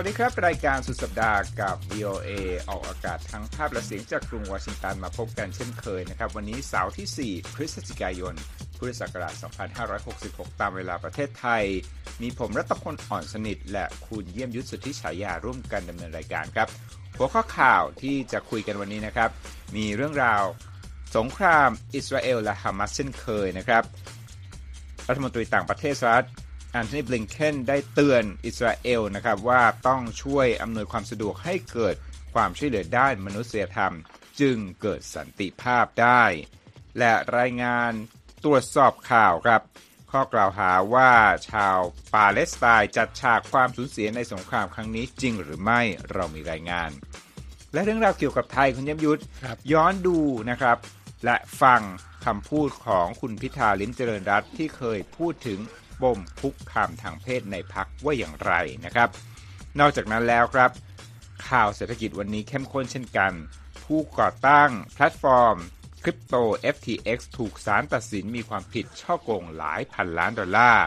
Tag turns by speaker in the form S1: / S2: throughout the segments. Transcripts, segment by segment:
S1: สวัสดีครับ รายการสุดสัปดาห์กับ VOA ออกอากาศทั้งภาพและเสียงจากกรุงวอชิงตันมาพบกันเช่นเคยนะครับ วันนี้เสาร์ที่ 4 พฤศจิกายน พุทธศักราช 2566 ตามเวลาประเทศไทย มีผมรัตพลอ่อนสนิท และคุณเยี่ยมยุทธสุทธิฉายาร่วมกันดำเนินรายการครับ หัวข้อข่าวที่จะคุยกันวันนี้นะครับ มีเรื่องราวสงครามอิสราเอลและฮามาสเช่นเคยนะครับ รัฐมนตรีต่างประเทศสหรัฐ แอนโทนีบลิงเคนได้เตือนอิสราเอลนะครับว่าต้องช่วยอำนวยความสะดวกให้เกิดความช่วยเหลือด้านมนุษยธรรม จึงเกิดสันติภาพได้ และรายงานตรวจสอบข่าวครับ ข้อกล่าวหาว่าชาวปาเลสไตน์จัดฉากความสูญเสียในสงครามครั้งนี้จริงหรือไม่เรามีรายงาน และเรื่องราวเกี่ยวกับไทยคุณยมยุทธย้อนดูนะครับ และฟังคำพูดของคุณพิธาลิ้มเจริญรัตน์ที่เคยพูดถึง ปมคุกคามทางเพศในพรรคว่าอย่างไรนะครับ นอกจากนั้นแล้วครับ ข่าวเศรษฐกิจวันนี้เข้มข้นเช่นกัน ผู้ก่อตั้งแพลตฟอร์มคริปโต FTX ถูกศาลตัดสินมีความผิดฉ้อโกงหลายพันล้านดอลลาร์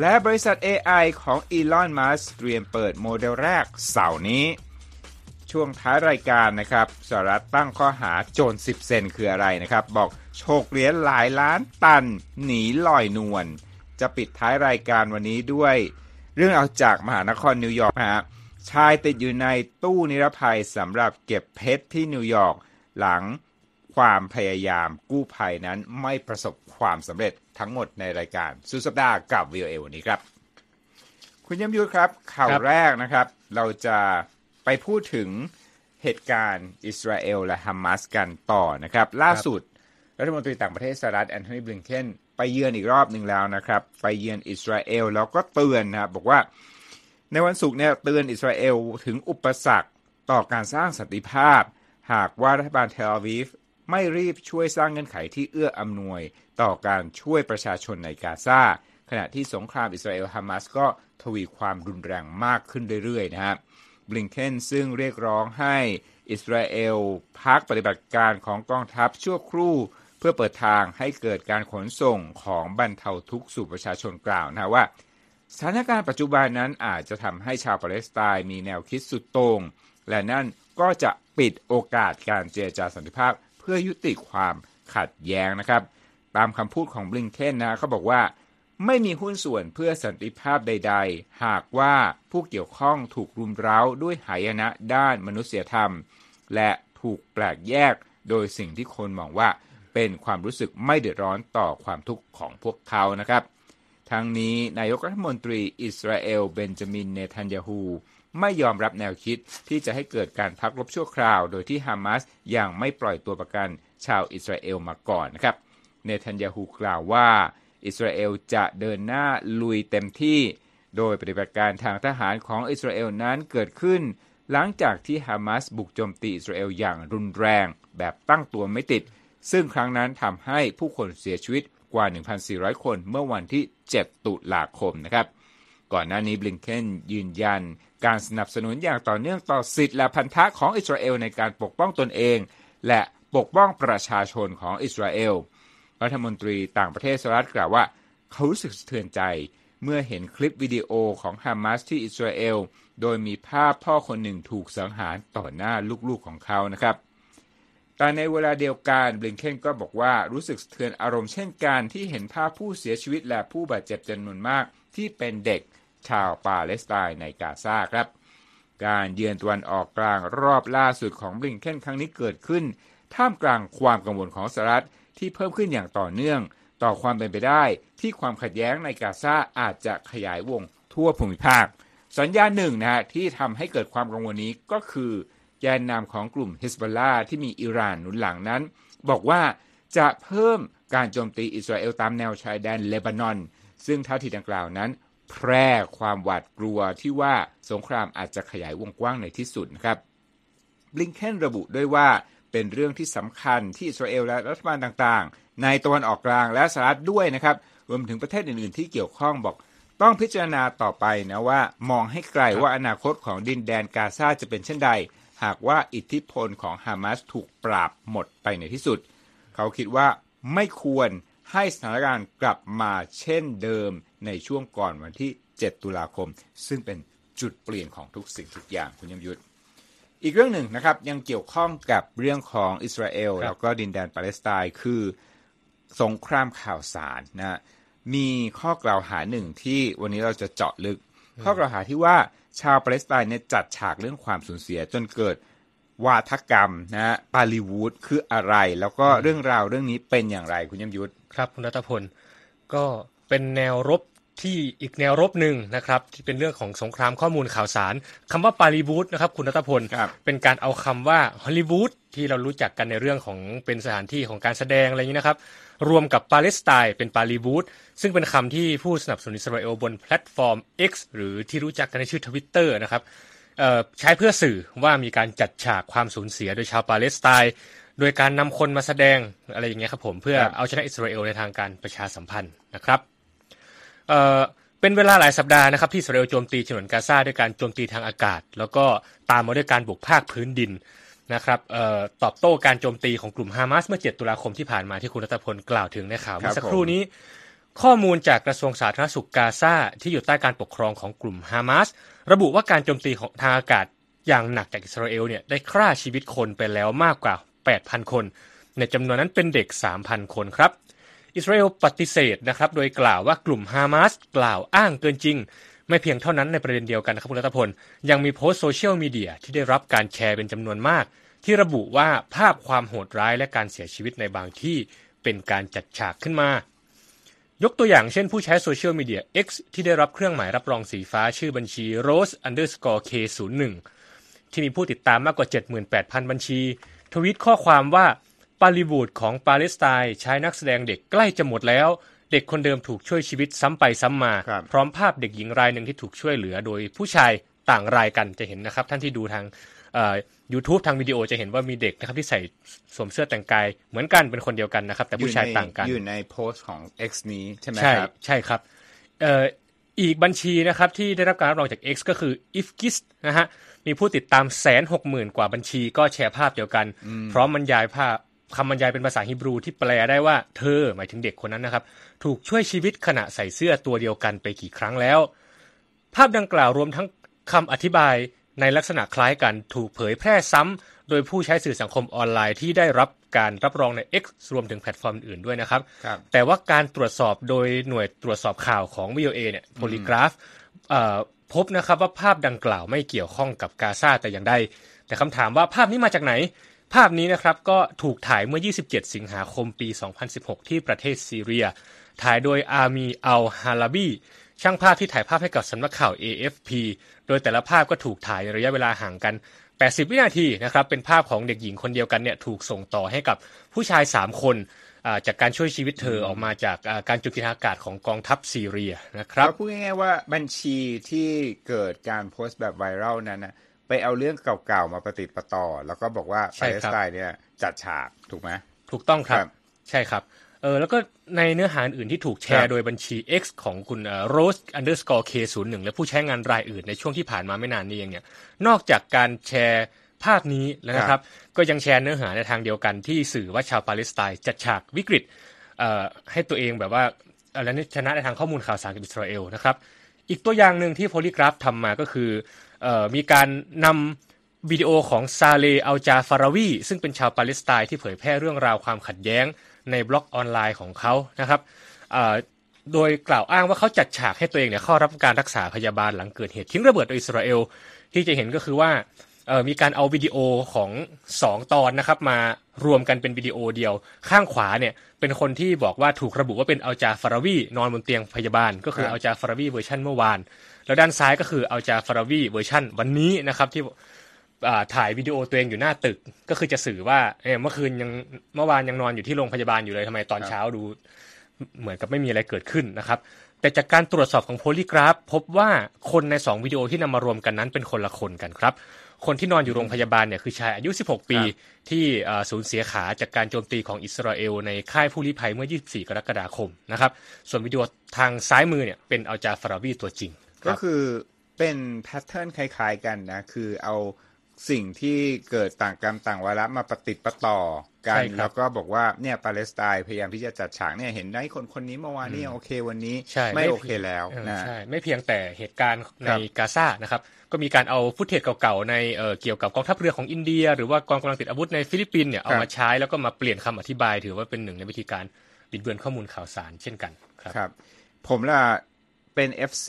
S1: และบริษัท AI ของ Elon Musk เตรียมเปิดโมเดลแรกเสาร์นี้ ช่วงท้ายรายการนะครับสหรัฐตั้งข้อหาโจร10 เซนต์คืออะไรนะครับ บุกฉกเหรียญหลายล้านตัน หนีลอยนวล จะปิดท้ายรายการวันนี้ด้วย เรื่องเอาจากมหานครนิวยอร์กฮะชายติดอยู่ในตู้นิรภัยสำหรับเก็บเพชรที่นิวยอร์กหลังความพยายามกู้ภัยนั้นไม่ประสบความสำเร็จทั้งหมดในรายการสุดสัปดาห์กับ VOA วันนี้ครับ คุณยมยุทธครับ ข่าวแรกนะครับ เราจะไปพูดถึงเหตุการณ์อิสราเอลและฮามาสกันต่อนะครับ ล่าสุดรัฐมนตรีต่างประเทศสหรัฐแอนโทนีบลิงเคน ไปเยือนอีกรอบหนึ่งแล้วนะครับ ไปเยือนอิสราเอลแล้วก็เตือนนะครับบอกว่าในวันศุกร์เนี่ยเตือนอิสราเอลถึงอุปสรรคต่อการสร้างสันติภาพ หากว่ารัฐบาลเทลอาวีฟไม่รีบช่วยสร้างเงื่อนไขที่เอื้ออำนวย ต่อการช่วยประชาชนในกาซาขณะที่สงครามอิสราเอลฮามาสก็ทวีความรุนแรงมากขึ้นเรื่อยๆนะครับบลิงเคนซึ่งเรียกร้องให้อิสราเอลพักปฏิบัติการของกองทัพชั่วครู่ พื่อเปิดทางให้เกิดการขนส่งของบรรเทาทุกข์สู่ประชาชนกล่าวนะว่าสถานการณ์ปัจจุบันนั้นอาจจะทำให้ชาวปาเลสไตน์มีแนวคิดสุดโตง่งและนั่นก็จะปิดโอกาสการเจรจาสันติภาพเพื่อยุติความขัดแย้งนะครับ ตามคำพูดของบลิงเคนนะเขาบอกว่า ไม่มีหุ้นส่วนเพื่อสันติภาพใด ๆ หากว่าผู้เกี่ยวข้องถูกรุมเร้าด้วยหายนะด้านมนุษยธรรม และถูกแปลกแยกโดยสิ่งที่คนมองว่า เป็นความรู้สึกไม่เดือดร้อนต่อความทุกข์ของพวกเขานะครับ ทั้งนี้นายกรัฐมนตรีอิสราเอลเบนจามินเนทันยาฮูไม่ยอมรับแนวคิดที่จะให้เกิดการพักรบชั่วคราว โดยที่ฮามาสยังไม่ปล่อยตัวประกันชาวอิสราเอลมาก่อนนะครับเนทันยาฮูกล่าวว่า อิสราเอลจะเดินหน้าลุยเต็มที่ โดยปฏิบัติการทางทหารของอิสราเอลนั้นเกิดขึ้น หลังจากที่ฮามาสบุกโจมตีอิสราเอลอย่างรุนแรง แบบตั้งตัวไม่ติด ซึ่งครั้งนั้นทำให้ผู้คนเสียชีวิตกว่า 1,400 คนเมื่อวันที่ 7 ตุลาคมนะครับก่อนหน้านี้บลิงเคนยืนยัน การสนับสนุนอย่างต่อเนื่องต่อสิทธิและพันธะของอิสราเอลในการปกป้องตนเอง และปกป้องประชาชนของอิสราเอลรัฐมนตรีต่างประเทศสหรัฐกล่าวว่า เขารู้สึกสะเทือนใจ เมื่อเห็นคลิปวิดีโอของฮามาสที่อิสราเอลโดยมีภาพพ่อคนหนึ่งถูกสังหารต่อหน้าลูกๆของเขานะครับ แต่ในเวลาเดียวกันบลิงเคนก็บอกว่ารู้สึกเทือนอารมณ์เช่นกันที่เห็นภาพผู้เสียชีวิตและผู้บาดเจ็บจำนวนมาก ที่เป็นเด็กชาวปาเลสไตน์ในกาซาครับ การเยือนตะวันออกกลางรอบล่าสุดของบลิงเคนครั้งนี้เกิดขึ้น ท่ามกลางความกังวลของสหรัฐที่เพิ่มขึ้นอย่างต่อเนื่อง ต่อความเป็นไปได้ ที่ความขัดแย้งในกาซาอาจจะขยายวงทั่วภูมิภาค สัญญาณหนึ่งนะฮะที่ทำให้เกิดความกังวลนี้ก็คือ แกนนำของกลุ่มฮิสบอลลาที่มีอิหร่านหนุนหลังนั้น บอกว่าจะเพิ่มการโจมตีอิสราเอลตามแนวชายแดนเลบานอน ซึ่งท่าทีดังกล่าวนั้น แพร่ความหวาดกลัวที่ว่าสงครามอาจจะขยายวงกว้างในที่สุดนะครับบลิงเคนระบุด้วยว่าเป็นเรื่องที่สำคัญที่อิสราเอลและรัฐบาลต่างๆ ในตะวันออกกลางและสหรัฐด้วยนะครับรวมถึงประเทศอื่นๆ ที่เกี่ยวข้องบอกต้องพิจารณาต่อไปนะว่ามองให้ไกลว่าอนาคตของดินแดนกาซาจะเป็นเช่นใด หากว่าอิทธิพลของฮามาสถูกปราบหมดไปในที่สุด เขาคิดว่าไม่ควรให้สถานการณ์กลับมาเช่นเดิมในช่วงก่อนวันที่ 7 ตุลาคม ซึ่งเป็นจุดเปลี่ยนของทุกสิ่งทุกอย่างคุณยมยุทธอีกเรื่องหนึ่งนะครับยังเกี่ยวข้องกับเรื่องของอิสราเอลแล้วก็ดินแดนปาเลสไตน์คือสงครามข่าวสารนะมีข้อกล่าวหาหนึ่งที่วันนี้เราจะเจาะลึก ข้อกล่าวหาที่ว่า ชาวปาเลสไตน์เนี่ยจัดฉากเรื่องความสูญเสียจนเกิดวาทกรรมนะฮะ Pallywood คืออะไร แล้วก็เรื่องราวเรื่องนี้เป็นอย่างไรคุณยมยุทธ
S2: ครับคุณรัตพล ก็เป็นแนวรบ ที่อีกแนวรบหนึ่งนะครับที่เป็นเรื่องของสงครามข้อมูลข่าวสารคำว่า Pallywood นะครับคุณรัตพล เป็นการเอาคำว่าฮอลลีวูดที่เรารู้จักกันในเรื่องของเป็นสถานที่ของการแสดงอะไรอย่างนี้นะครับ รวมกับปาเลสไตน์เป็น Pallywood ซึ่งเป็นคำที่ผู้สนับสนุนอิสราเอลบนแพลตฟอร์ม X หรือที่รู้จักกันในชื่อทวิตเตอร์นะครับใช้เพื่อสื่อว่ามีการจัดฉากความสูญเสียโดยชาวปาเลสไตน์โดยการนำคนมาแสดงอะไรอย่างเงี้ยครับผมเพื่อเอาชนะอิสราเอลในทางการประชาสัมพันธ์นะครับ เเป็นเวลาหลายสัปดาห์นะครับที่อิสราเอลโจมตีฉนวนกาซาด้วยการโจมตีทางอากาศ แล้วก็ตามมาด้วยการบุกภาคพื้นดินนะครับตอบโต้การโจมตีของกลุ่มฮามาสเมื่อ 7 ตุลาคมที่ผ่านมาที่คุณรัตพลกล่าวถึงในข่าวเมื่อสักครู่นี้ ข้อมูลจากกระทรวงสาธารณสุขกาซาที่อยู่ใต้การปกครองของกลุ่มฮามาสระบุว่าการโจมตีของทางอากาศอย่างหนักจากอิสราเอลเนี่ยได้ฆ่าชีวิตคนไปแล้วมากกว่า 8,000 คน ในจำนวนนั้นเป็นเด็ก 3,000 คนครับ อิสราเอลปฏิเสธนะครับ โดยกล่าวว่ากลุ่มฮามาสกล่าวอ้างเกินจริง ไม่เพียงเท่านั้นในประเด็นเดียวกันครับคุณรัตพล ยังมีโพสต์โซเชียลมีเดียที่ได้รับการแชร์เป็นจำนวนมาก ที่ระบุว่าภาพความโหดร้ายและการเสียชีวิตในบางที่เป็นการจัดฉากขึ้นมา ยกตัวอย่างเช่นผู้ใช้โซเชียลมีเดีย X ที่ได้รับเครื่องหมายรับรองสีฟ้าชื่อบัญชี rose underscore k01 ที่มีผู้ติดตามมากกว่า 78,000 บัญชี ทวีตข้อความว่า ปาลิวูดของปาเลสไตน์ใช้นักแสดงเด็กใกล้จะหมดแล้ว เด็กคนเดิมถูกช่วยชีวิตซ้ำไปซ้ำมา พร้อมภาพเด็กหญิงรายหนึ่งที่ถูกช่วยเหลือ โดยผู้ชายต่างรายกันจะเห็นนะครับ ท่านที่ดูทางยูทูบทางวิดีโอจะเห็นว่ามีเด็กนะครับที่ใส่สวมเสื้อแต่งกายเหมือนกันเป็นคนเดียวกันนะครับ แต่ผู้ชายต่างกัน
S1: อยู่ในโพสต์ของ X นี้ใช่ไหม
S2: ครับ ใช่ครับอีกบัญชีนะครับที่ได้รับการรับรองจาก X ก็คือ ifgis นะฮะมีผู้ติดตามแสนหกหมื่นกว่าบัญชีก็แชร์ภาพเดียวกัน พร้อมบรรยายภาพ คำบรรยายเป็นภาษาฮิบรูที่แปลได้ว่า เธอหมายถึงเด็กคนนั้นนะครับ ถูกช่วยชีวิตขณะใส่เสื้อตัวเดียวกันไปกี่ครั้งแล้ว ภาพดังกล่าวรวมทั้งคำอธิบายในลักษณะคล้ายกันถูกเผยแพร่ซ้ำโดยผู้ใช้สื่อสังคมออนไลน์ที่ได้รับการรับรองใน X รวมถึงแพลตฟอร์มอื่นด้วยนะครับ
S1: รบ
S2: แต่ว่าการตรวจสอบโดยหน่วยตรวจสอบข่าวของ VOA เนี่ย Polygraph พบนะครับว่าภาพดังกล่าวไม่เกี่ยวข้องกับกาซาแต่อย่างใดแต่คำถามว่าภาพนี้มาจากไหน ภาพนี้นะครับก็ถูกถ่ายเมื่อ 27 สิงหาคมปี 2016 ที่ประเทศซีเรีย ถ่ายโดยอามีอัลฮาลาบีช่างภาพที่ถ่ายภาพให้กับสำนักข่าว AFP โดยแต่ละภาพก็ถูกถ่ายในระยะเวลาห่างกัน 80 วินาทีนะครับ เป็นภาพของเด็กหญิงคนเดียวกันเนี่ยถูกส่งต่อให้กับผู้ชาย 3 คนจากการช่วยชีวิตเธอออกมาจากการจุกิจอากาศของกองทัพซีเรียนะครับ
S1: พูดง่ายๆว่าบัญชีที่เกิดการโพสต์แบบไวรัลนั้นนะ ไปเอาเรื่องเก่าๆมาปฏิปต่อ แล้วก็บอกว่าปาเลสไตน์เนี่ยจัดฉากถูกไหม
S2: ถูกต้องครับ ใช่ครับเออแล้วก็ในเนื้อหาอื่นที่ถูกแชร์โดยบัญชี X ของคุณ Rose underscore K01 และผู้ใช้งานรายอื่นในช่วงที่ผ่านมาไม่นานนี้เองเนี่ยนอกจากการแชร์ภาพนี้แล้วนะครับ ก็ยังแชร์เนื้อหาในทางเดียวกันที่สื่อว่าชาวปาเลสไตน์จัดฉากวิกฤตให้ตัวเองแบบว่าอะไรนี่ชนะในทางข้อมูลข่าวสารกับอิสราเอลนะครับ อีกตัวอย่างหนึ่งที่โพลีกราฟทำมาก็คืออ มีการนำวิดีโอของซาเลอัลจาฟาราวีซึ่งเป็นชาวปาเลสไตน์ที่เผยแพร่เรื่องราวความขัดแย้งในบล็อกออนไลน์ของเขานะครับโดยกล่าวอ้างว่าเขาจัดฉากให้ตัวเองเนี่ยเข้ารับการรักษาพยาบาลหลังเกิดเหตุทิ้งระเบิดโดยอิสราเอลที่จะเห็นก็คือว่ามีการเอาวิดีโอของ 2 ตอนนะครับมารวมกันเป็นวิดีโอเดียว ข้างขวาเนี่ยเป็นคนที่บอกว่าถูกระบุว่าเป็นอัลจาฟาราวีนอนบนเตียงพยาบาล ก็คืออัลจาฟาราวีเวอร์ชันเมื่อวาน แล้วด้านซ้ายก็คืออัลจาฟาราวีเวอร์ชันวันนี้นะครับที่ถ่ายวิดีโอตัวเองอยู่หน้าตึกก็คือจะสื่อว่าเมื่อคืนยังเมื่อวานยังนอนอยู่ที่โรงพยาบาลอยู่เลยทำไมตอนเช้าดู เหมือนกับไม่มีอะไรเกิดขึ้นนะครับ แต่จากการตรวจสอบของ Polygraph พบว่าคนใน 2 วิดีโอที่นำมารวมกันนั้นเป็นคนละคนกันครับ คนที่นอนอยู่โรงพยาบาลเนี่ยคือชายอายุ 16 ปีที่สูญเสียขาจากการโจมตีของอิสราเอลในค่ายผู้ลี้ภัยเมื่อ 24 กรกฎาคมนะครับส่วนวิดีโอทางซ้ายมือเนี่ยเป็นอัลจาฟาราวีตัวจริง
S1: ก็คือเป็น pattern คล้าย ๆกันนะ คือเอาสิ่งที่เกิดต่างกรรมต่างวาระมาปะติดปะต่อกันแล้วก็บอกว่าเนี่ยปาเลสไตน์พยายามที่จะจัดฉากเนี่ยเห็นได้คนคนนี้เมื่อวานนี้โอเควันนี้ไม่โอเคแล้วนะ
S2: ใช่ไม่เพียงแต่เหตุการณ์ในกาซานะครับ ก็มีการเอา footage เก่าๆในเกี่ยวกับกองทัพเรือของอินเดีย หรือว่ากองกำลังติดอาวุธในฟิลิปปินส์เนี่ยเอามาใช้แล้วก็มาเปลี่ยนคำอธิบาย ถือว่าเป็นหนึ่งในวิธีการบิดเบือนข้อมูลข่าวสารเช่นกัน
S1: ครับผมล่ะ เป็น FC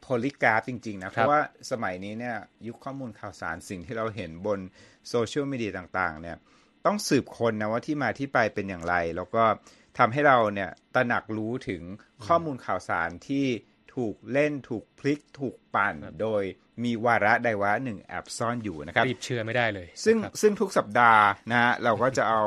S1: โพลิกราฟจริง ๆ นะ เพราะว่าสมัยนี้เนี่ยยุคข้อมูลข่าวสารสิ่งที่เราเห็นบนโซเชียลมีเดียต่าง ๆ เนี่ยต้องสืบคนนะว่าที่มาที่ไปเป็นอย่างไร แล้วก็ทำให้เราเนี่ยตระหนักรู้ถึงข้อมูลข่าวสารที่ถูกเล่นถูกพลิกถูกปั่น โดยมีวาระใดวาระหนึ่งแอบซ่อนอยู่นะครับ
S2: รีบเชื่อไม่ได้เลย
S1: ซึ่งซึ่งทุกสัปดาห์นะฮะเราก็จะเอา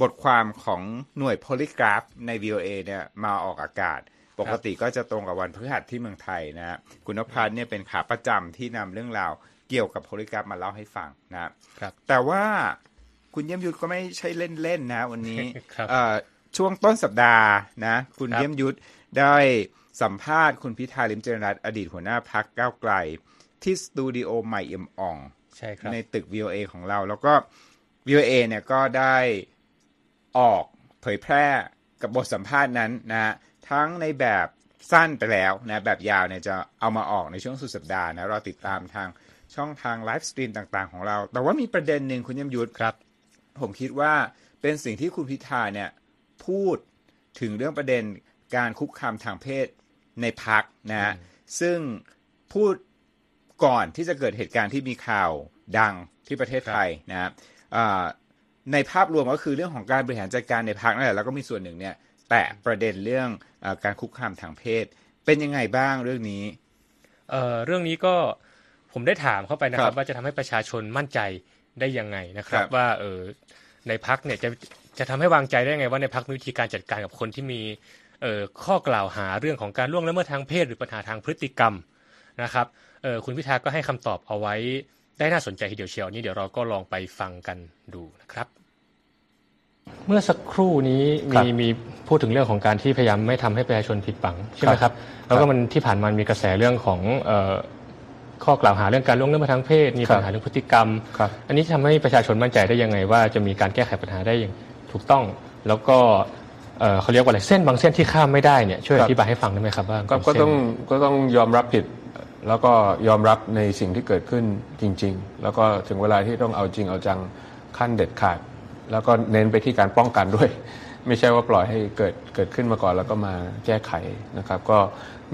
S1: บทความของหน่วยโพลิกราฟใน VOA เนี่ยมาออกอากาศ ปกติก็จะตรงกับวันพฤหัสที่เมืองไทยนะ คุณนพัฒน์เนี่ยเป็นขาประจำที่นำเรื่องราวเกี่ยวกับโพลิกราฟมาเล่าให้ฟังนะครับ แต่ว่าคุณเยี่ยมยุทธก็ไม่ใช่เล่นๆนะ วันนี้ช่วงต้นสัปดาห์นะ คุณเยี่ยมยุทธได้สัมภาษณ์คุณพิธาลิมเจริญรัตอดีตหัวหน้าพักก้าวไกล ที่สตูดิโอใหม่เอี่ยมอ่อง
S2: ใช่ครับ
S1: ในตึก VOA ของเรา แล้วก็ VOA เนี่ยก็ได้ออกเผยแพร่กับบทสัมภาษณ์นั้นนะ ทั้งในแบบสั้นไปแล้วนะแบบยาวเนี่ยจะเอามาออกในช่วงสุดสัปดาห์นะเราติดตามทางช่องทาง live stream ต่างๆ ของเรา แต่ว่ามีประเด็นหนึ่งคุณยมยุทธ
S2: ครับ
S1: ผมคิดว่าเป็นสิ่งที่คุณพิธาเนี่ยพูดถึงเรื่องประเด็นการคุกคามทางเพศในพักนะซึ่งพูดก่อนที่จะเกิดเหตุการณ์ที่มีข่าวดังที่ประเทศไทยนะในภาพรวมก็คือเรื่องของการบริหารจัดการในพักนั่นแหละแล้วก็มีส่วนหนึ่งเนี่ย แตะประเด็นเรื่องอการคุกคามทางเพศ เป็นยังไงบ้างเรื่องนี้
S2: เอ่อเรื่องนี้ก็ผมได้ถามเข้าไปนะครับ ว่าจะทำให้ประชาชนมั่นใจได้ยังไงนะครับ ว่าเออในพักเนี่ยจะจะทำให้วางใจได้ยังไง ว่าในพักมีวิธีการจัดการกับคนที่มีเอ่อข้อกล่าวหาเรื่องของการล่วงละเมิดทางเพศหรือปัญหาทางพฤติกรรมนะครับเออคุณพิธาก็ให้คำตอบเอาไว้ได้น่าสนใจทีเดียวเชียวนี้เดี๋ยวเราก็ลองไปฟังกันดูนะครับ เมื่อสักครู่นี้มีมีพูดถึงเรื่องของการที่พยายามไม่ทำให้ประชาชนผิดหวังใช่ไหมครับ แล้วก็มันที่ผ่านมามีกระแสเรื่องของข้อกล่าวหาเรื่องการล่วงละเมิดทางเพศ มีปัญหาเรื่องพฤติกรรม อันนี้ทำให้ประชาชนมั่นใจได้ยังไง ว่าจะมีการแก้ไขปัญหาได้อย่างถูกต้อง แล้วก็เขาเรียกว่าอะไรเส้นบางเส้นที่ข้ามไม่ได้เนี่ยช่วยอธิบายให้ฟังได้ไหมครับว่า
S3: ก็ต้องก็ต้องยอมรับผิด แล้วก็ยอมรับในสิ่งที่เกิดขึ้นจริง ๆ แล้วก็ถึงเวลาที่ต้องเอาจริงเอาจังขั้นเด็ดขาด แล้วก็เน้นไปที่การป้องกันด้วย ไม่ใช่ว่าปล่อยให้เกิดเกิดขึ้นมาก่อน แล้วก็มาแก้ไขนะครับ ก็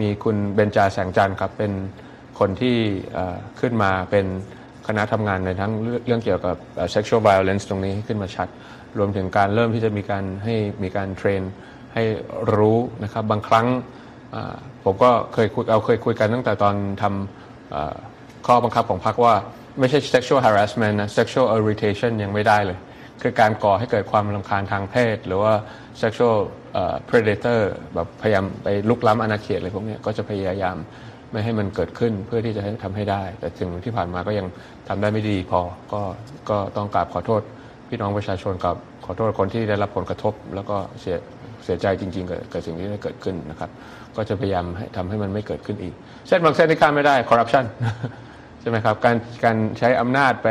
S3: มีคุณเบญจาแสงจันทร์ครับเป็นคนที่ขึ้นมาเป็นคณะทำงานในทั้งเรื่องเกี่ยวกับ sexual violence ตรงนี้ขึ้นมาชัด รวมถึงการเริ่มที่จะมีการให้มีการเทรนให้รู้นะครับ บางครั้งผมก็เคยคุยเอาเคยคุยกันตั้งแต่ตอนทำข้อบังคับของพรรคว่า ไม่ใช่ sexual harassment นะ sexual irritation ยังไม่ได้เลย คือการก่อให้เกิดความรำคาญทางเพศ หรือว่า sexual predator แบบพยายามไปลุกล้ำอาณาเขตอะไรพวกนี้ก็จะพยายามไม่ให้มันเกิดขึ้นเพื่อที่จะให้ทำให้ได้ แต่ถึงที่ผ่านมาก็ยังทำได้ไม่ดีพอก็ก็ต้องกราบขอโทษพี่น้องประชาชนกับขอโทษคนที่ได้รับผลกระทบ แล้วก็เสียเสียใจจริงๆกับกับสิ่งที่ได้เกิดขึ้นนะครับ ก็จะพยายามให้ทำให้มันไม่เกิดขึ้นอีก เส้นบางเส้นที่ข้ามไม่ได้คอร์รัปชันใช่ไหมครับการการใช้อำนาจไป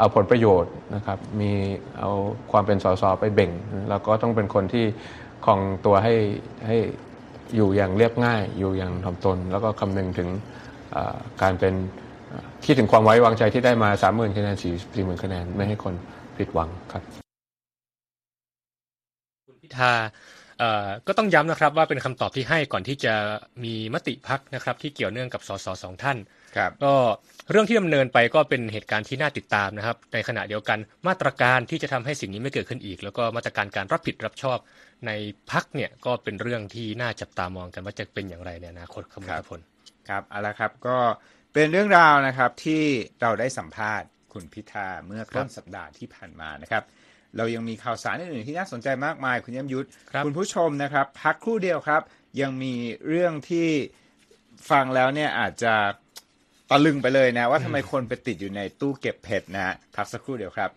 S3: เอาผลประโยชน์นะครับมีเอาความเป็นสสไปเบ่ง แล้วก็ต้องเป็นคนที่ของตัวให้ให้อยู่อย่างเรียบง่าย อยู่อย่างถ่อมตน แล้วก็คำนึงถึงการเป็นคิดถึงความไว้วางใจที่ได้มาสามหมื่นคะแนนสี่สี่หมื่นคะแนนไม่ให้คนผิดหวังครับ
S2: คุณพิธาก็ต้องย้ำนะครับว่าเป็นคำตอบที่ให้ก่อนที่จะมีมติพักนะครับ ที่เกี่ยวเนื่องกับสสสองท่าน ก็เรื่องที่ดำเนินไปก็เป็นเหตุการณ์ที่น่าติดตามนะครับ ในขณะเดียวกันมาตรการที่จะทำให้สิ่งนี้ไม่เกิดขึ้นอีก แล้วก็มาตรการการรับผิดรับชอบในพักเนี่ยก็เป็นเรื่องที่น่าจับตามองกันว่าจะเป็นอย่างไรในอนาคตครับพล
S1: ครับเอาละครับก็เป็นเรื่องราวนะครับที่เราได้สัมภาษณ์คุณพิธาเมื่อต้นสัปดาห์ที่ผ่านมานะครับ เรายังมีข่าวสารอื่นๆที่น่าสนใจมากมาย คุณยมยุทธคุณผู้ชมนะครับ พักครู่เดียวครับ ยังมีเรื่องที่ฟังแล้วเนี่ยอาจจะ ตะลึงไปเลยนะ ว่าทำไมคนไปติดอยู่ในตู้เก็บเผ็ดนะพักสักครู่เดียวครับ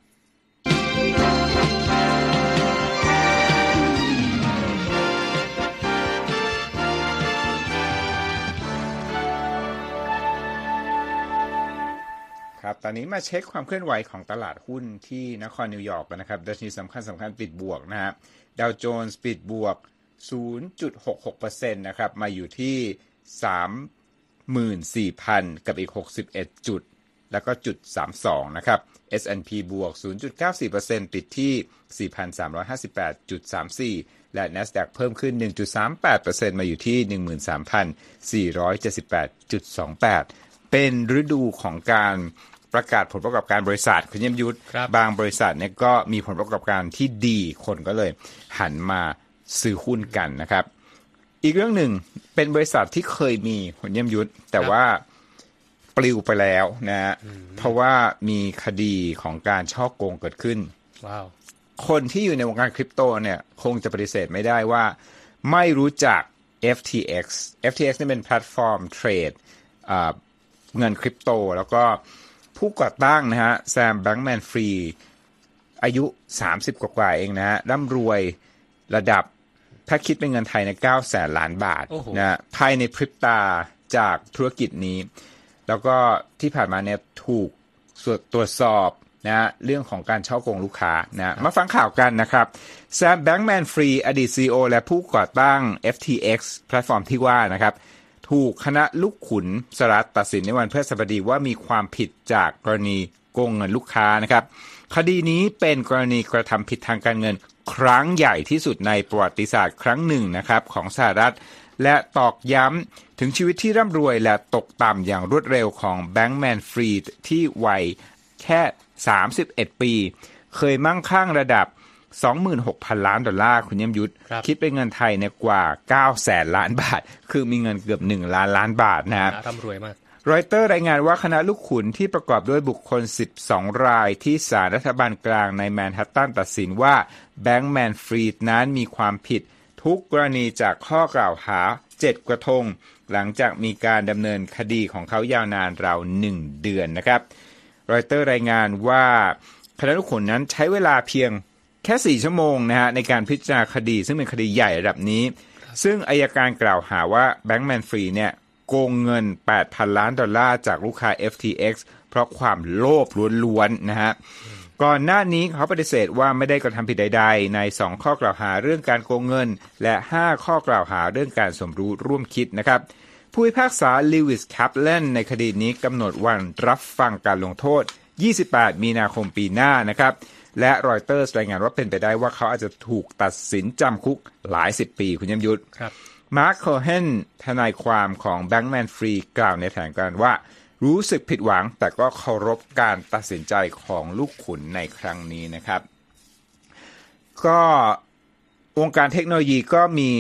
S1: ครับตอนนี้มาเช็คความเคลื่อนไหวของตลาดหุ้นที่นครนิวยอร์กนะครับดัชนีสำคัญสำคัญปิดบวกนะฮะดาวโจนส์ปิดบวก 0.66%นะครับ มาอยู่ที่ 34,000 กับอีก 61 จุด แล้วก็จุด 32 นะครับ S&P บวก 0.94%ปิดที่ 4,358.34 และ NASDAQ เพิ่มขึ้น 1.38%มาอยู่ที่ 13,478.28 เป็นฤดูของการประกาศผลประกอบการบริษัทคุณเยี่ยมยุทธบางบริษัทเนี่ยก็มีผลประกอบการที่ดีคนก็เลยหันมาซื้อหุ้นกันนะครับ อีกเรื่องหนึ่งเป็นบริษัทที่เคยมีคุณเยี่ยมยุทธแต่ว่าปลิวไปแล้วนะฮะเพราะว่ามีคดีของการฉ้อโกงเกิดขึ้น
S2: wow
S1: คนที่อยู่ในวงการคริปโตเนี่ย คงจะปฏิเสธไม่ได้ว่า ไม่รู้จัก FTX FTX นี่เป็นแพลตฟอร์มเทรดเงินคริปโต แล้วก็ผู้ก่อตั้งนะฮะแซมแบงก์แมนฟรีดอายุ 30 กว่าๆเองนะฮะร่ำรวยระดับ ถ้าคิดเป็นเงินไทยใน9แสนล้านบาทนะภายในพริบตาจากธุรกิจนี้ แล้วก็ที่ผ่านมาเนี่ยถูกตรวจสอบนะเรื่องของการฉ้อโกงลูกค้านะมาฟังข่าวกันนะครับแซมแบงก์แมนฟรีดอดีต CEO และผู้ก่อตั้ง FTX แพลตฟอร์มที่ว่านะครับถูกคณะลูกขุนสหรัฐตัดสินในวันพฤหัสบดีว่ามีความผิดจากกรณีโกงเงินลูกค้านะครับคดีนี้เป็นกรณีกระทำผิดทางการเงิน ครั้งใหญ่ที่สุดในประวัติศาสตร์ครั้งหนึ่งนะครับของสหรัฐ และตอกย้ำถึงชีวิตที่ร่ำรวยและตกต่ำอย่างรวดเร็วของแบงก์แมนฟรีดที่วัยแค่ 31 ปี เคยมั่งคั่งระดับ 26,000 ล้านดอลลาร์คุณเยี่ยมยุทธคิดเป็นเงินไทยเนี่ยกว่า 9 แสนล้านบาท คือมีเงินเกือบ 1 ล้านล้านบาทนะครับ
S2: ร่ำรวยมาก
S1: รอยเตอร์รายงานว่าคณะลูกขุนที่ประกอบด้วยบุคคล 12 รายที่ศาลรัฐบาลกลางในแมนฮัตตันตัดสินว่าแบงก์แมนฟรีดนั้นมีความผิดทุกกรณีจากข้อกล่าวหา 7 กระทง หลังจากมีการดำเนินคดีของเขายาวนานราว 1 เดือนนะครับ รอยเตอร์รายงานว่าคณะลูกขุนนั้นใช้เวลาเพียงแค่ 4 ชั่วโมงนะฮะในการพิจารณาคดีซึ่งเป็นคดีใหญ่ระดับนี้ ซึ่งอัยการกล่าวหาว่าแบงก์แมนฟรีดเนี่ย โกงเงิน 8,000 ล้านดอลลาร์จากลูกค้า FTX เพราะความโลภล้วนๆนะฮะก่อนหน้านี้เขาปฏิเสธว่าไม่ได้กระทำผิดใดๆ ใน 2 ข้อกล่าวหาเรื่องการโกงเงิน และ 5 ข้อกล่าวหาเรื่องการสมรู้ร่วมคิดนะครับผู้พิพากษาลิวิสแคปแลนในคดีนี้กำหนดวันรับฟังการลงโทษ 28 มีนาคมปีหน้านะครับ และรอยเตอร์รายงานว่าเป็นไปได้ว่าเขาอาจจะถูกตัดสินจำคุกหลายสิบปีคุณยมยุทธ
S2: ครับ
S1: มาร์คโคเฮนทนายความของแบงก์แมนฟรีกล่าวในแถลงการว่า รู้สึกผิดหวัง แต่ก็เคารพการตัดสินใจของลูกขุนในครั้งนี้นะครับ ก็วงการเทคโนโลยีก็มี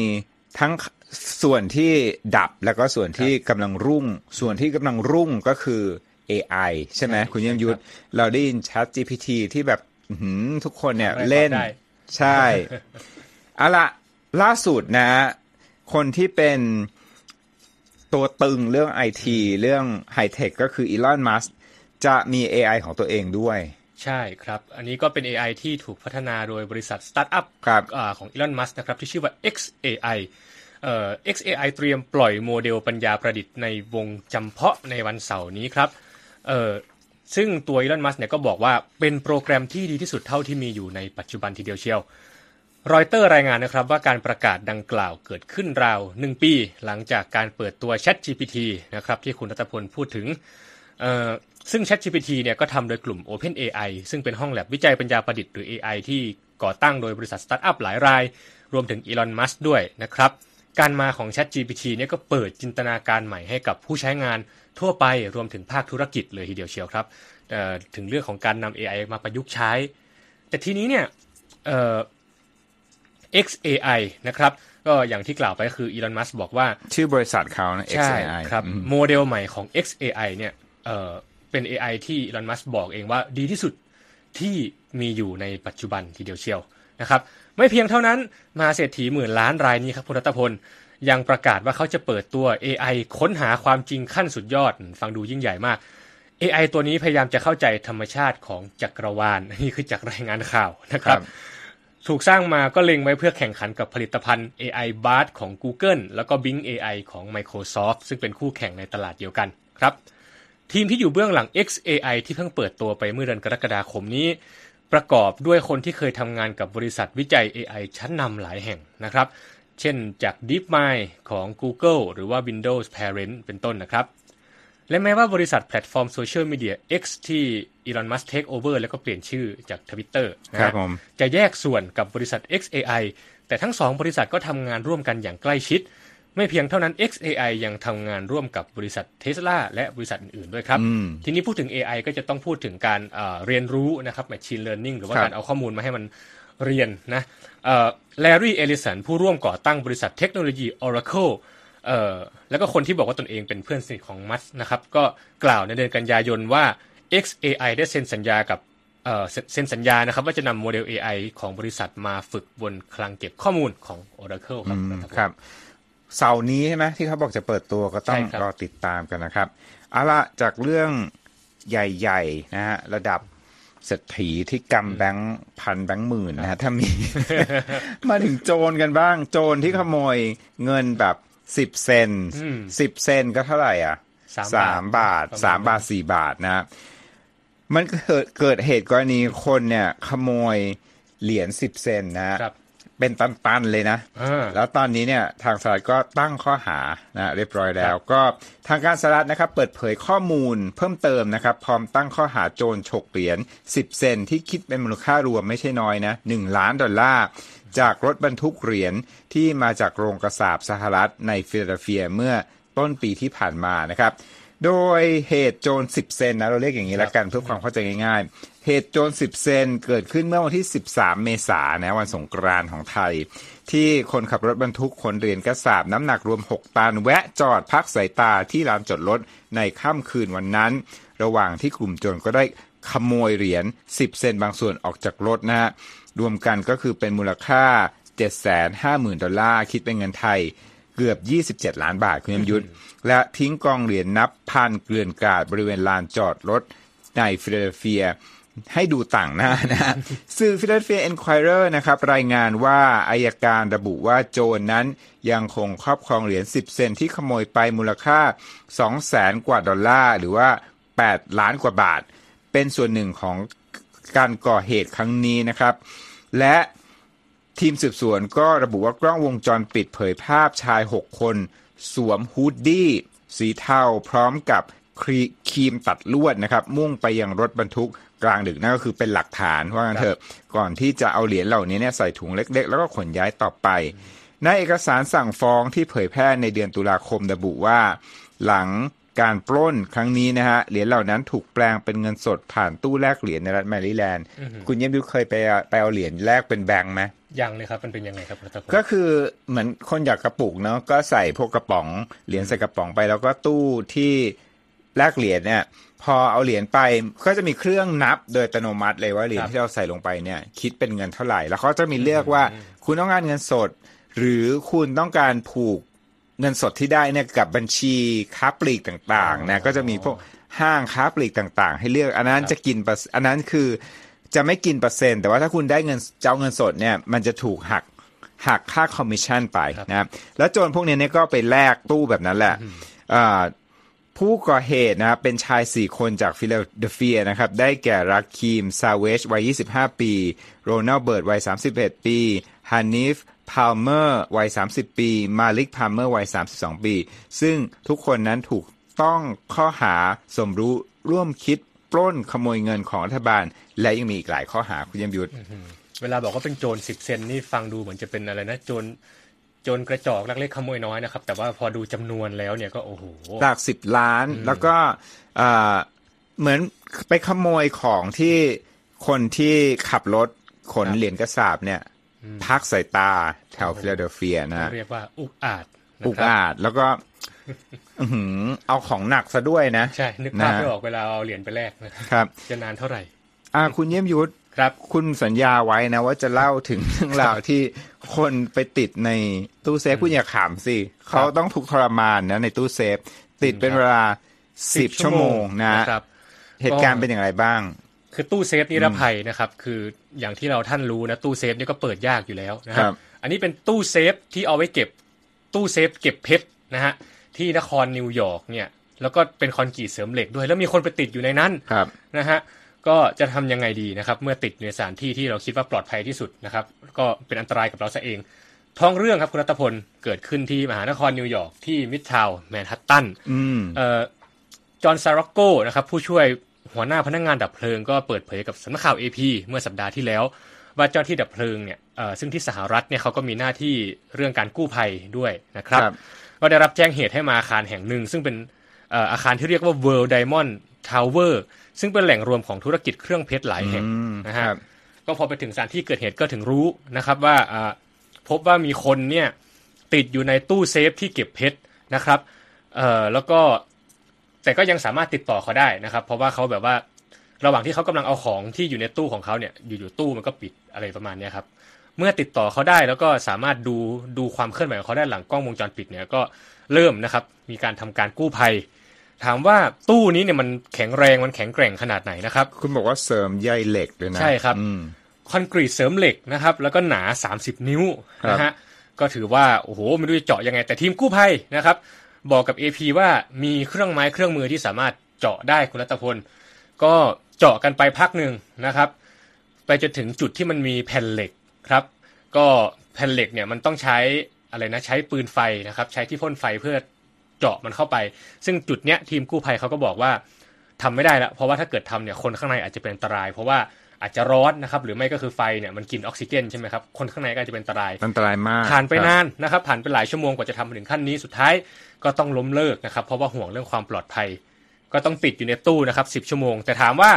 S1: ทั้งส่วนที่ดับแล้วก็ส่วนที่กำลังรุ่ง ส่วนที่กำลังรุ่งก็คือ AI ใช่ไหมคุณเยี่ยมยุทธเราได้ยิน Chat GPT ที่แบบทุกคนเนี่ยเล่น ใช่เอาละล่าสุดนะ คนที่เป็นตัวตึงเรื่องไอทีเรื่องไฮเทคก็คืออีลอนมัสก์จะมี AI ของตัวเองด้วย
S2: ใช่ครับ อันนี้ก็เป็น AI ที่ถูกพัฒนาโดยบริษัทสตาร์ทอัพของอีลอนมัสก์นะครับ ที่ชื่อว่า xAI เอ่อ xAI เตรียมปล่อยโมเดลปัญญาประดิษฐ์ในวงจำเพาะในวันเสาร์นี้ครับเอ่อซึ่งตัวอีลอนมัสก์เนี่ยก็บอกว่าเป็นโปรแกรมที่ดีที่สุดเท่าที่มีอยู่ในปัจจุบันทีเดียวเชียว รอยเตอร์รายงานนะครับว่าการประกาศดังกล่าวเกิดขึ้นราว1ปี หลังจากการเปิดตัว Chat GPT นะครับที่คุณรัตพลพูดถึงซึ่ง Chat GPT เนี่ยก็ทำโดยกลุ่ม Open AI ซึ่งเป็นห้องแลบวิจัยปัญญาประดิษฐ์หรือ AI ที่ก่อตั้งโดยบริษัทสตาร์ทอัพหลายราย รวมถึงอีลอนมัสก์ด้วยนะครับการมาของ Chat GPT เนี่ยก็เปิดจินตนาการใหม่ให้กับผู้ใช้งานทั่วไปรวมถึงภาคธุรกิจเลยทีเดียวเชียวครับถึงเรื่องของการนำ AI มาประยุกต์ใช้ แต่ทีนี้เนี่ย XAI นะครับก็อย่างที่กล่าวไปก็คืออีลอนมัสบอกว่า
S1: ชื่อบริษัทเขานะ
S2: XAI ครับโมเดลใหม่ของ XAI เนี่ยเอ่อเป็น AI ที่อีลอนมัสบอกเองว่าดีที่สุดที่มีอยู่ในปัจจุบันทีเดียวเชียวนะครับไม่เพียงเท่านั้นมาเศรษฐีหมื่นล้านรายนี้ครับพลรัตพลยังประกาศว่าเขาจะเปิดตัว AI ค้นหาความจริงขั้นสุดยอด ฟังดูยิ่งใหญ่มาก AI ตัวนี้พยายามจะเข้าใจธรรมชาติของจักรวาลนี่คือจากรายงานข่าวนะครับ ถูกสร้างมาก็เล็งไว้เพื่อแข่งขันกับผลิตภัณฑ์ AI Bard ของ Google แล้วก็ Bing AI ของ Microsoft ซึ่งเป็นคู่แข่งในตลาดเดียวกันครับทีมที่อยู่เบื้องหลัง XAI ที่เพิ่งเปิดตัวไปเมื่อเดือนกรกฎาคมนี้ ประกอบด้วยคนที่เคยทำงานกับบริษัทวิจัย AI ชั้นนำหลายแห่งนะครับ เช่นจาก DeepMind ของ Google หรือว่า Windows Parent เป็นต้นนะครับ และแม้ว่าบริษัทแพลตฟอร์มโซเชียลมีเดีย X ที่ อีลอนมัสก์เทคโอเวอร์แล้วก็เปลี่ยนชื่อจาก Twitter
S1: นะครับผม
S2: จะแยกส่วนกับบริษัท xAI แต่ทั้งสองบริษัทก็ทำงานร่วมกันอย่างใกล้ชิด ไม่เพียงเท่านั้น xAI ยังทำงานร่วมกับบริษัทเทสลาและบริษัทอื่นๆด้วยครับ
S1: อืม
S2: ทีนี้พูดถึง AI ก็จะต้องพูดถึงการเอ่อเรียนรู้นะครับ machine learning หรือว่า
S1: ครับ
S2: การเอาข้อมูลมาให้มันเรียนนะแลรี่เอลิสันผู้ร่วมก่อตั้งบริษัทเทคโนโลยี Oracle เอ่อแล้วก็คนที่บอกว่าตนเองเป็นเพื่อนสนิทของมัสก์นะครับ ก็กล่าวในเดือนกันยายนว่า xAI ได้เซ็นสัญญากับเอ่อเซ็นเซ็นสัญญานะครับว่าจะนำโมเดล AI ของบริษัทมาฝึกบนคลังเก็บข้อมูลของ Oracle ครับ
S1: อืม
S2: ครับ
S1: ครับ เสาร์นี้ใช่ไหมที่เขาบอกจะเปิดตัวก็ต้อง
S2: ใช่ครับ
S1: รอติดตามกันนะครับเอาละจากเรื่องใหญ่ๆนะฮะระดับเศรษฐีที่กำแบงค์พันแบงค์หมื่นนะฮะถ้ามี มาถึงโจรกันบ้าง โจรที่ขโมยเงินแบบสิบเซน
S2: อืม
S1: สิบเซนก็เท่าไหร่อะ
S2: สาม
S1: สามบาท
S2: ประมาณ
S1: สามบาทสี่บาทนะฮะ มันเกิดเกิดเหตุกรณีคนเนี่ย ขโมยเหรียญสิบเซนนะฮะ
S2: ครับ
S1: เป็นตันๆเลยนะ
S2: อ่า
S1: แล้วตอนนี้เนี่ยทางสหรัฐก็ตั้งข้อหานะเรียบร้อยแล้ว ก็ทางการสหรัฐนะครับเปิดเผยข้อมูลเพิ่มเติมนะครับ พร้อมตั้งข้อหาโจรฉกเหรียญ10 เซนที่คิดเป็นมูลค่ารวมไม่ใช่น้อยนะ1ล้านดอลลาร์จากรถบรรทุกเหรียญที่มาจากโรงกระสาบสหรัฐในฟิลาเดลเฟียเมื่อต้นปีที่ผ่านมานะครับ โดยเหตุโจร10เซนนะเราเรียกอย่างนี้ละกันเพื่อความเข้าใจง่ายๆ เหตุโจร10เซนเกิดขึ้นเมื่อวันที่ 13 เมษายนนะวันสงกรานต์ของไทย ที่คนขับรถบรรทุกขนเหรียญกษาปณ์น้ำหนักรวม 6 ตันแวะจอดพักสายตาที่ลานจอดรถในค่ำคืนวันนั้น ระหว่างที่กลุ่มโจรก็ได้ขโมยเหรียญ10 เซนบางส่วนออกจากรถนะฮะรวมกันก็คือเป็นมูลค่า 750,000 ดอลลาร์คิดเป็นเงินไทย เกือบ 27 ล้านบาทคุณยมยุทธและทิ้งกองเหรียญนับพันเกลื่อนกลาดบริเวณลานจอดรถในฟิลาเดลเฟียให้ดูต่างหน้านะสื่อฟิลาเดลเฟีย Enquirer นะครับรายงานว่าอัยการระบุว่าโจรนั้นยังคงครอบครองเหรียญ 10 เซนที่ขโมยไปมูลค่า2แสนกว่าดอลลาร์หรือว่า 8 ล้านกว่าบาท เป็นส่วนหนึ่งของการก่อเหตุครั้งนี้นะครับ และ ทีมสืบสวนก็ระบุว่ากล้องวงจรปิดเผยภาพชาย 6 คน สวม hoodie สีเทาพร้อมกับครีครีมตัดลวดนะครับ มุ่งไปยังรถบรรทุกกลางดึกนั่นก็คือเป็นหลักฐานว่างั้นเถอะก่อนที่จะเอาเหรียญเหล่านี้เนี่ยใส่ถุงเล็ก ๆ แล้วก็ขนย้ายต่อไป ในเอกสารสั่งฟ้องที่เผยแพร่ในเดือนตุลาคมระบุว่า หลัง การปล้นครั้งนี้นะฮะเหรียญเหล่านั้นถูกแปลงเป็นเงินสดผ่านตู้แลกเหรียญในรัฐแมริแลนด์คุณเยี่ยมยุทธเคยไปเอาไปเอาเหรียญแลกเป็นแบงค์ไหม
S2: ยังเลยครับมันเป็นยังไงครับคุณรัตพล
S1: ก็คือเหมือนคนอยากกระปุกเนาะก็ใส่พวกกระป๋องเหรียญใส่กระป๋องไป แล้วก็ตู้ที่แลกเหรียญเนี่ยพอเอาเหรียญไปก็จะมีเครื่องนับโดยอัตโนมัติเลยว่าเหรียญที่เราใส่ลงไปเนี่ย คิดเป็นเงินเท่าไหร่ แล้วเขาจะมีเลือกว่า คุณต้องการเงินสด หรือคุณต้องการผูก เงินสดที่ได้เนี่ยกับบัญชีค้าปลีกต่างๆนะก็จะมีพวกห้างค้าปลีกต่างๆ ให้เลือกอันนั้นจะกินเปอร์อันนั้นคือจะไม่กินเปอร์เซ็นต์ แต่ว่าถ้าคุณได้เงินเจ้าเงินสดเนี่ยมันจะถูกหักหักค่าคอมมิชชั่นไปนะครับแล้วโจรพวกนี้เนี่ยก็ไปแลกตู้แบบนั้นแหละอ่าผู้ก่อเหตุนะครับเป็นชาย 4 คนจากฟิลาเดลเฟียนะครับ ได้แก่รักคีม ซาเวชวัย 25 ปี โรนัลเบิร์ตวัย 31 ปีฮานิฟ พาลเมอร์วัย 30 ปี มาลิกพาลเมอร์วัย 32 ปี ซึ่งทุกคนนั้นถูกตั้งข้อหาสมรู้ร่วมคิดปล้นขโมยเงินของรัฐบาล และยังมีอีกหลายข้อหาคุณยมยุทธ
S2: เวลาบอกว่าเป็นโจรสิบเซนนี่ฟังดูเหมือนจะเป็นอะไรนะโจรโจรกระจอกลักเล็กขโมยน้อยนะครับ แต่ว่าพอดูจำนวนแล้วเนี่ยก็โอ้โห
S1: หลักสิบล้านแล้วก็อ่าเหมือนไปขโมยของที่คนที่ขับรถขน
S2: ครับ
S1: เหรียญกระสาบเนี่ย พักสายตาแถวฟิลาเดลเฟียนะ
S2: เรียกว่าอุกอาจนะ
S1: อุก
S2: ครับ
S1: อาจแล้วก็อื้อหือเอาของหนักซะด้วยนะ
S2: ใช่ นึกภาพ
S1: นะ
S2: ไม่ออกเวลาเอาเหรียญไปแลกนะครับ
S1: ครับ
S2: จะนานเท่าไหร่
S1: อ่า คุณเยี่ยมยุทธ
S2: ครับ
S1: คุณสัญญาไว้นะ ว่าจะเล่าถึงเรื่องราวที่คนไปติดในตู้เซฟคุณอย่าขำสิเขาต้องถูกทรมานนะในตู้เซฟ ติดเป็นเวลาสิบชั่วโมงนะ
S2: ครับ
S1: เหตุการณ์เป็นอย่างไรบ้าง
S2: คือตู้เซฟนิรภัยนะครับ คืออย่างที่เราท่านรู้นะตู้เซฟนี่ก็เปิดยากอยู่แล้วนะครับ
S1: ครับ
S2: อันนี้เป็นตู้เซฟที่เอาไว้เก็บตู้เซฟเก็บเพชรนะฮะที่นครนิวยอร์กเนี่ย แล้วก็เป็นคอนกรีตเสริมเหล็กด้วย แล้วมีคนไปติดอยู่ในนั้น
S1: ครับ
S2: นะฮะก็จะทำยังไงดีนะครับ เมื่อติดในสถานที่ที่เราคิดว่าปลอดภัยที่สุดนะครับ ก็เป็นอันตรายกับเราซะเองท้องเรื่องครับคุณรัตพลเกิดขึ้นที่มหานครนิวยอร์กที่มิดทาวน์แมนฮัตตัน
S1: อืม
S2: เอ่อจอห์นซาร็อกโกนะครับผู้ช่วย หัวหน้าพนักงานดับเพลิงก็เปิดเผยกับสำนักข่าว AP เมื่อสัปดาห์ที่แล้ว ว่าเจ้าหน้าที่ดับเพลิงเนี่ยเอ่อซึ่งที่สหรัฐเนี่ยเขาก็มีหน้าที่เรื่องการกู้ภัยด้วยนะครับ
S1: ครับ
S2: ก็ได้รับแจ้งเหตุให้มาอาคารแห่งหนึ่ง ซึ่งเป็นเอ่ออาคารที่เรียกว่า World Diamond Tower ซึ่งเป็นแหล่งรวมของธุรกิจเครื่องเพชรหลายแห่ง
S1: อืม
S2: นะฮะ
S1: ครับ
S2: ก็พอไปถึงสถานที่เกิดเหตุก็ถึงรู้นะครับว่าอ่าพบว่ามีคนเนี่ยติดอยู่ในตู้เซฟที่เก็บเพชรนะครับเอ่อแล้วก็ แต่ก็ยังสามารถติดต่อเขาได้นะครับ เพราะว่าเขาแบบว่าระหว่างที่เขากำลังเอาของที่อยู่ในตู้ของเขาเนี่ยอยู่ๆตู้มันก็ปิดอะไรประมาณเนี้ยครับเมื่อติดต่อเขาได้แล้วก็สามารถดูดูความเคลื่อนไหวของเขาได้หลังกล้องวงจรปิดเนี่ยก็เริ่มนะครับ มีการทำการกู้ภัย ถามว่าตู้นี้เนี่ยมันแข็งแรงมันแข็งแกร่งขนาดไหนนะครับ
S1: คุณบอกว่าเสริมใยเหล็กเลยนะ
S2: ใช่ครับ
S1: อืม
S2: คอนกรีตเสริมเหล็กนะครับ แล้วก็หนา 30 นิ้ว
S1: ครับ
S2: นะฮะก็ถือว่าโอ้โหไม่รู้จะเจาะยังไง แต่ทีมกู้ภัยนะครับ บอกกับ AP ว่ามีเครื่องไม้เครื่องมือที่สามารถเจาะได้คุณรัตพล ก็เจาะกันไปพักหนึ่งนะครับ ไปจนถึงจุดที่มันมีแผ่นเหล็กครับ ก็แผ่นเหล็กเนี่ยมันต้องใช้อะไรนะใช้ปืนไฟนะครับ ใช้ที่พ่นไฟเพื่อเจาะมันเข้าไป ซึ่งจุดเนี้ยทีมกู้ภัยเขาก็บอกว่าทำไม่ได้ล้วเพราะว่าถ้าเกิดทำเนี่ยคนข้างในอาจจะเป็นอันตราย เพราะว่า อาจจะร้อนนะครับ หรือไม่ก็คือไฟเนี่ยมันกินออกซิเจนใช่ไหมครับ คนข้างในก็อาจจะเป็นอันตราย
S1: อันตรายมาก
S2: ผ่านไป
S1: ครับ
S2: นานนะครับ ผ่านไปหลายชั่วโมงกว่าจะทำมาถึงขั้นนี้สุดท้ายก็ต้องล้มเลิกนะครับ เพราะว่าห่วงเรื่องความปลอดภัย ก็ต้องติดอยู่ในตู้นะครับ10ชั่วโมง แต่ถามว่า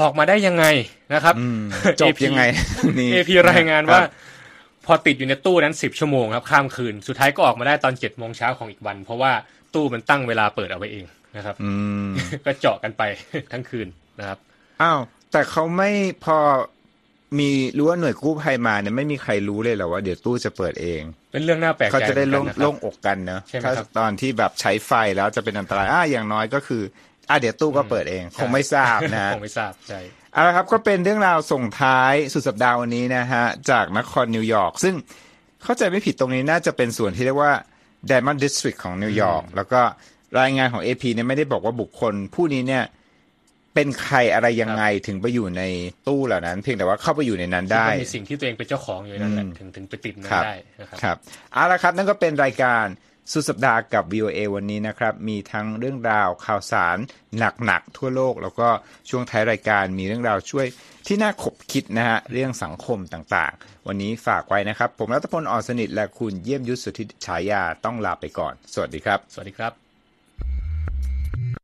S2: ออกมาได้ยังไงนะครับ
S1: อืมจบ
S2: AP
S1: ยังไงนี่
S2: AP รายงานว่า
S1: ครับ
S2: พอติดอยู่ในตู้นั้น10ชั่วโมงครับข้ามคืนสุดท้ายก็ออกมาได้ตอน7โมงเช้าของอีกวัน เพราะว่าตู้มันตั้งเวลาเปิดเอาไว้เองนะครับ
S1: อืม
S2: ก็เจาะกันไปทั้งคืนนะครับ
S1: อ้าว แต่เขาไม่พอมีรู้ว่าหน่วยกู้ภัยมาเนี่ยไม่มีใครรู้เลยเหรอว่าเดี๋ยวตู้จะเปิดเอง
S2: เป็นเรื่องน่าแปลกใจ
S1: เขาจะได้โล่ง
S2: เหมือนกันนะครับ
S1: โล่งอกกันเนอะ
S2: ใช่ไหม
S1: ถ้า
S2: ครับ
S1: ตอนที่แบบใช้ไฟแล้วจะเป็นอันตรายอ่าอย่างน้อยก็คืออ่าเดี๋ยวตู้ก็เปิดเอง คงไม่ทราบนะ
S2: คงไม่ทราบใช่
S1: เอาละครับก็เป็นเรื่องราวส่งท้ายสุดสัปดาห์วันนี้นะฮะจากนครนิวยอร์กซึ่งเข้าใจไม่ผิดตรงนี้น่าจะเป็นส่วนที่เรียกว่า Diamond District ของนิวยอร์กแล้วก็รายงานของ AP เนี่ยไม่ได้บอกว่าบุคคลผู้นี้เนี่ย เป็นใครอะไรยังไงถึงไปอยู่ในตู้เหล่านั้น เพียงแต่ว่าเข้าไปอยู่ในนั้นได้
S2: คิว่ามีสิ่งที่ตัวเองเป็นเจ้าของอยู่นั่นแหละ
S1: อืม
S2: ถึงถึงไปติดนั้น
S1: ครับ
S2: ได้นะครับ
S1: ครับเอาละครับนั่นก็เป็นรายการสุดสัปดาห์กับ VOA วันนี้นะครับ มีทั้งเรื่องราวข่าวสารหนักๆทั่วโลก แล้วก็ช่วงท้ายรายการมีเรื่องราวช่วยที่น่าขบคิดนะฮะเรื่องสังคมต่างๆ วันนี้ฝากไว้นะครับ ผมรัตพลอ่อนสนิทและคุณเยี่ยมยุทธสุทธิฉายาต้องลาไปก่อน สวัสดีครับ
S2: สวัสดีครับ